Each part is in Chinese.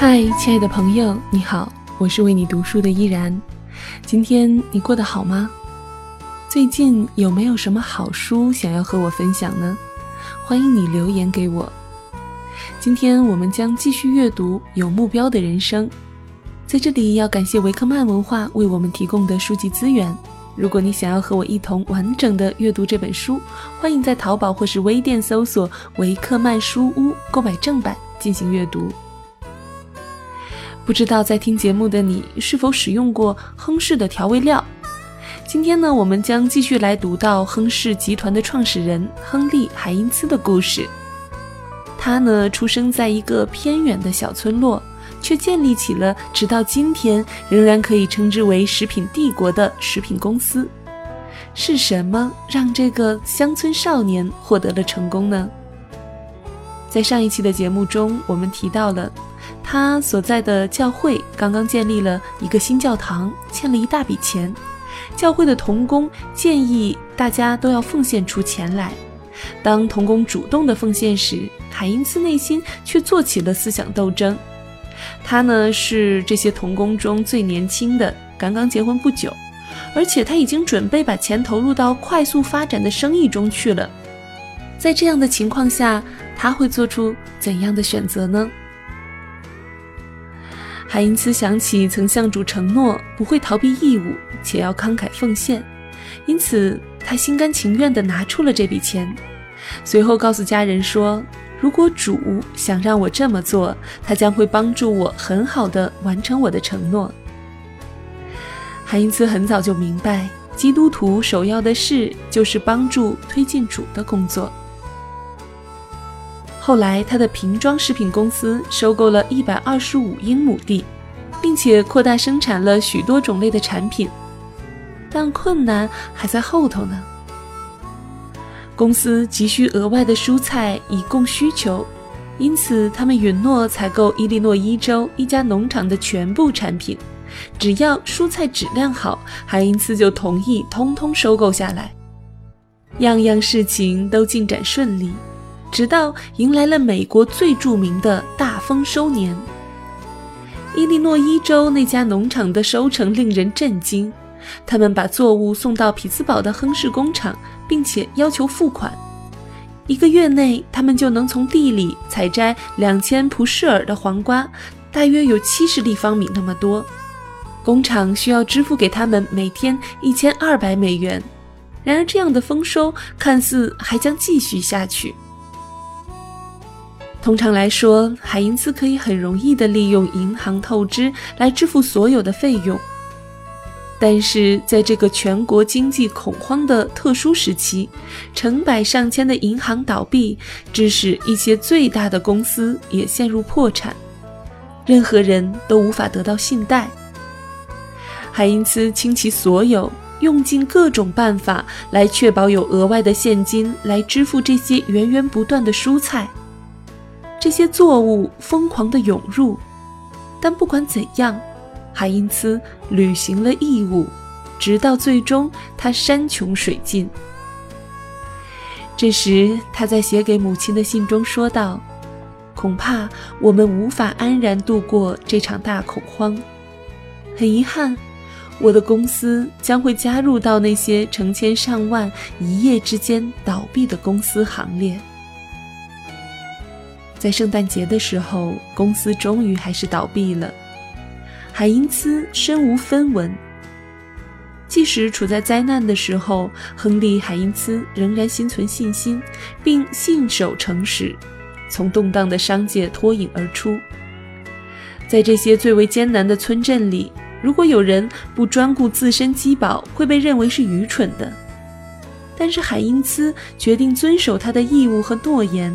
嗨，亲爱的朋友，你好，我是为你读书的依然。今天你过得好吗？最近有没有什么好书想要和我分享呢？欢迎你留言给我。今天我们将继续阅读《有目标的人生》。在这里要感谢维克曼文化为我们提供的书籍资源。如果你想要和我一同完整的阅读这本书，欢迎在淘宝或是微店搜索“维克曼书屋”购买正版进行阅读。不知道在听节目的你是否使用过亨氏的调味料？今天呢，我们将继续来读到亨氏集团的创始人亨利·海因茨的故事。他呢，出生在一个偏远的小村落。却建立起了直到今天仍然可以称之为食品帝国的食品公司。是什么让这个乡村少年获得了成功呢？在上一期的节目中，我们提到了他所在的教会刚刚建立了一个新教堂，欠了一大笔钱。教会的童工建议大家都要奉献出钱来。当童工主动的奉献时，海因斯内心却做起了思想斗争。他呢是这些童工中最年轻的，刚刚结婚不久，而且他已经准备把钱投入到快速发展的生意中去了。在这样的情况下，他会做出怎样的选择呢？海因茨想起曾向主承诺不会逃避义务，且要慷慨奉献，因此他心甘情愿地拿出了这笔钱，随后告诉家人说。如果主想让我这么做，他将会帮助我很好的完成我的承诺。海因茨很早就明白，基督徒首要的事就是帮助推进主的工作。后来，他的瓶装食品公司收购了一百二十五英亩地，并且扩大生产了许多种类的产品，但困难还在后头呢。公司急需额外的蔬菜以供需求，因此他们允诺采购伊利诺伊州一家农场的全部产品，只要蔬菜质量好，海因茨就同意通通收购下来。样样事情都进展顺利，直到迎来了美国最著名的大丰收年。伊利诺伊州那家农场的收成令人震惊。他们把作物送到匹兹堡的亨氏工厂，并且要求付款。一个月内，他们就能从地里采摘两千普舍尔的黄瓜，大约有七十立方米那么多。工厂需要支付给他们每天一千二百美元。然而，这样的丰收看似还将继续下去。通常来说，海因斯可以很容易地利用银行透支来支付所有的费用。但是在这个全国经济恐慌的特殊时期，成百上千的银行倒闭，致使一些最大的公司也陷入破产，任何人都无法得到信贷。海因茨倾其所有，用尽各种办法来确保有额外的现金来支付这些源源不断的蔬菜。这些作物疯狂地涌入，但不管怎样。海因茨履行了义务，直到最终他山穷水尽。这时，他在写给母亲的信中说道：“恐怕我们无法安然度过这场大恐慌。很遗憾，我的公司将会加入到那些成千上万一夜之间倒闭的公司行列。”在圣诞节的时候，公司终于还是倒闭了。海因茨身无分文。即使处在灾难的时候，亨利·海因茨仍然心存信心，并信守诚实，从动荡的商界脱颖而出。在这些最为艰难的村镇里，如果有人不专顾自身饥饱，会被认为是愚蠢的。但是海因茨决定遵守他的义务和诺言，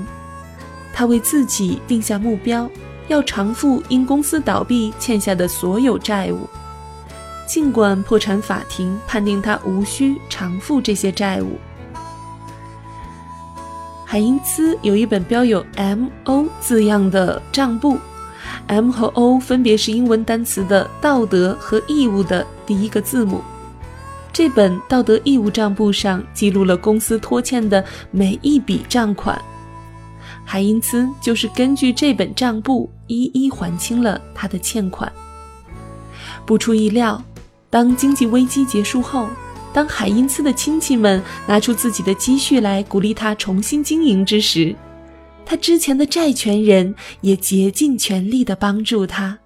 他为自己定下目标。要偿付因公司倒闭欠下的所有债务，尽管破产法庭判定他无需偿付这些债务。海因茨有一本标有 “M.O.” 字样的账簿，“M” 和 “O” 分别是英文单词的道德和义务的第一个字母。这本道德义务账簿上记录了公司拖欠的每一笔账款。海因茨就是根据这本账簿一一还清了他的欠款。不出意料，当经济危机结束后，当海因茨的亲戚们拿出自己的积蓄来鼓励他重新经营之时，他之前的债权人也竭尽全力地帮助他，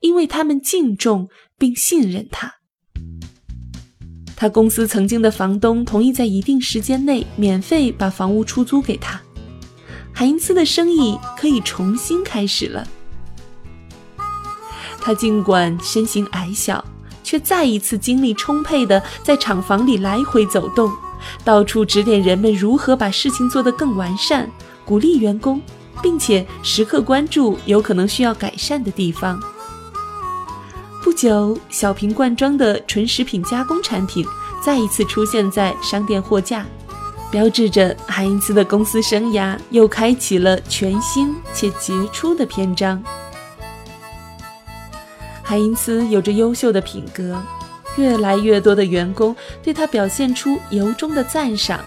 因为他们敬重并信任他。他公司曾经的房东同意在一定时间内免费把房屋出租给他，海因茨的生意可以重新开始了。他尽管身形矮小，却再一次精力充沛地在厂房里来回走动，到处指点人们如何把事情做得更完善，鼓励员工，并且时刻关注有可能需要改善的地方。不久，小瓶罐装的纯食品加工产品再一次出现在商店货架，标志着海因茨的公司生涯又开启了全新且杰出的篇章。海因茨有着优秀的品格，越来越多的员工对他表现出由衷的赞赏。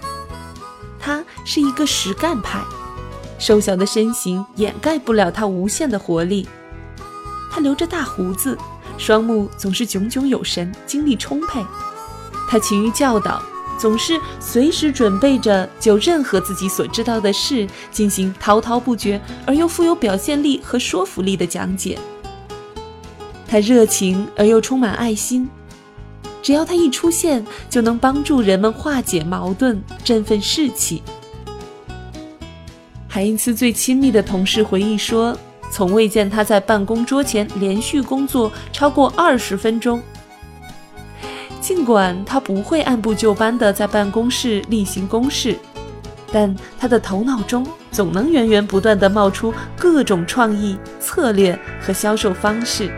他是一个实干派，瘦小的身形掩盖不了他无限的活力。他留着大胡子，双目总是炯炯有神，精力充沛。他勤于教导，总是随时准备着就任何自己所知道的事进行滔滔不绝而又富有表现力和说服力的讲解。他热情而又充满爱心，只要他一出现，就能帮助人们化解矛盾，振奋士气。海因茨最亲密的同事回忆说：“从未见他在办公桌前连续工作超过二十分钟。尽管他不会按部就班地在办公室例行公事，但他的头脑中总能源源不断地冒出各种创意、策略和销售方式。”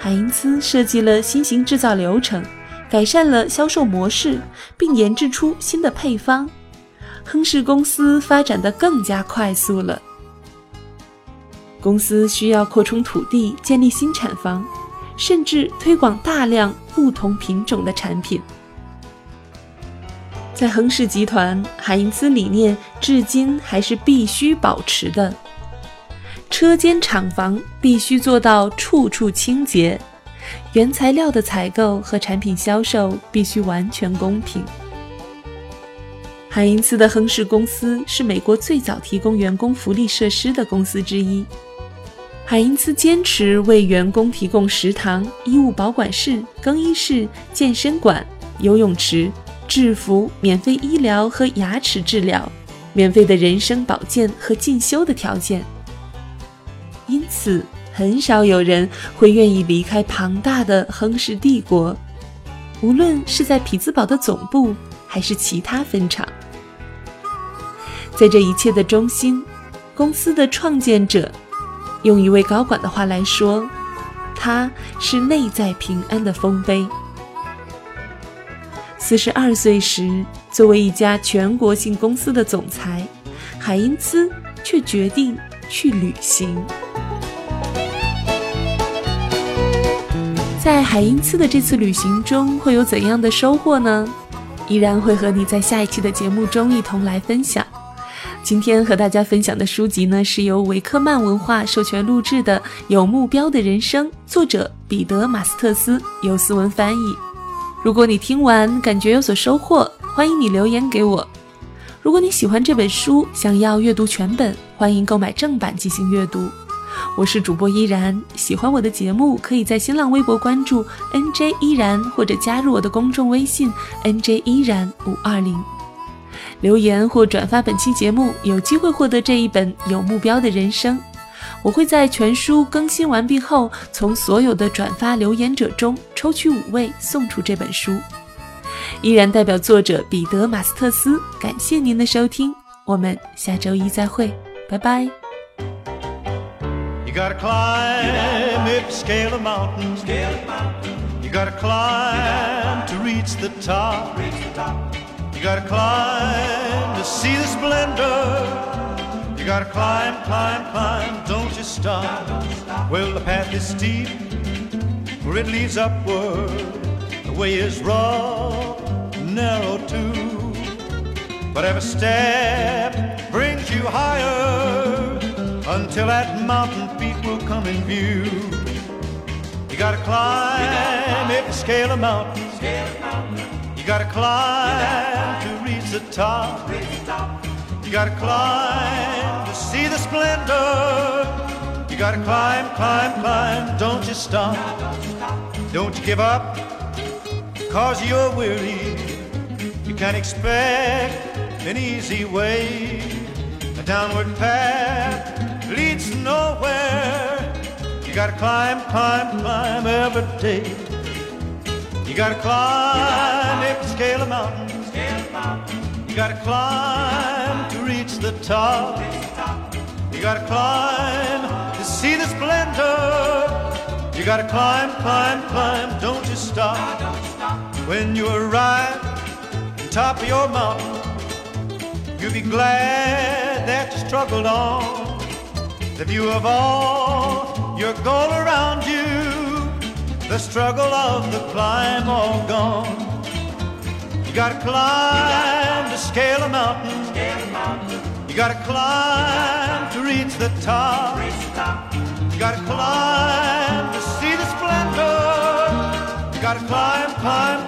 海因茨设计了新型制造流程，改善了销售模式，并研制出新的配方。亨氏公司发展的更加快速了。公司需要扩充土地，建立新产房，甚至推广大量不同品种的产品。在亨氏集团，海因茨理念至今还是必须保持的。车间厂房必须做到处处清洁，原材料的采购和产品销售必须完全公平。海因茨的亨氏公司是美国最早提供员工福利设施的公司之一。海因茨坚持为员工提供食堂、衣物保管室、更衣室、健身馆、游泳池、制服、免费医疗和牙齿治疗、免费的人身保健和进修的条件。因此，很少有人会愿意离开庞大的亨氏帝国，无论是在匹兹堡的总部，还是其他分厂。在这一切的中心，公司的创建者，用一位高管的话来说，他是内在平安的丰碑。四十二岁时，作为一家全国性公司的总裁，海因茨却决定去旅行。在海因茨的这次旅行中，会有怎样的收获呢？依然会和你在下一期的节目中一同来分享。今天和大家分享的书籍呢，是由维克曼文化授权录制的《有目标的人生》，作者彼得·马斯特斯，由思文翻译。如果你听完感觉有所收获，欢迎你留言给我。如果你喜欢这本书，想要阅读全本，欢迎购买正版进行阅读。我是主播依然，喜欢我的节目，可以在新浪微博关注 NJ 依然，或者加入我的公众微信 NJ 依然五二零，留言或转发本期节目，有机会获得这一本有目标的人生。我会在全书更新完毕后，从所有的转发留言者中抽取五位送出这本书。依然代表作者彼得马斯特斯，感谢您的收听，我们下周一再会，拜拜。gotta climb scale of mountains. You gotta climb to reach the top. You gotta climb to see the splendor. You gotta climb, climb, climb, don't you stop. Well, the path is steep, where it leads upward. The way is rough narrow too. But every step brings you higher until that mountain peak will come in view. You gotta climb if you scale a mountain. Scale a mountain. You gotta climb to reach the top. You gotta climb to see the splendor. You gotta climb, climb, climb, don't you stop. Don't you give up, cause you're weary. You can't expect an easy way. A downward path leads nowhere. You gotta climb, climb, climb every day. You gotta climb every scale of mountain. You gotta climb to reach the top. You gotta climb to see the splendor. You gotta climb, climb, climb, don't you stop. When you arrive on top of your mountain, you'll be glad that you struggled on. The view of all your goal around you, the struggle of the climb all gone. You gotta climb scale a mountain. You gotta climb to reach the top. You gotta climb to see the splendor. You gotta climb, climb,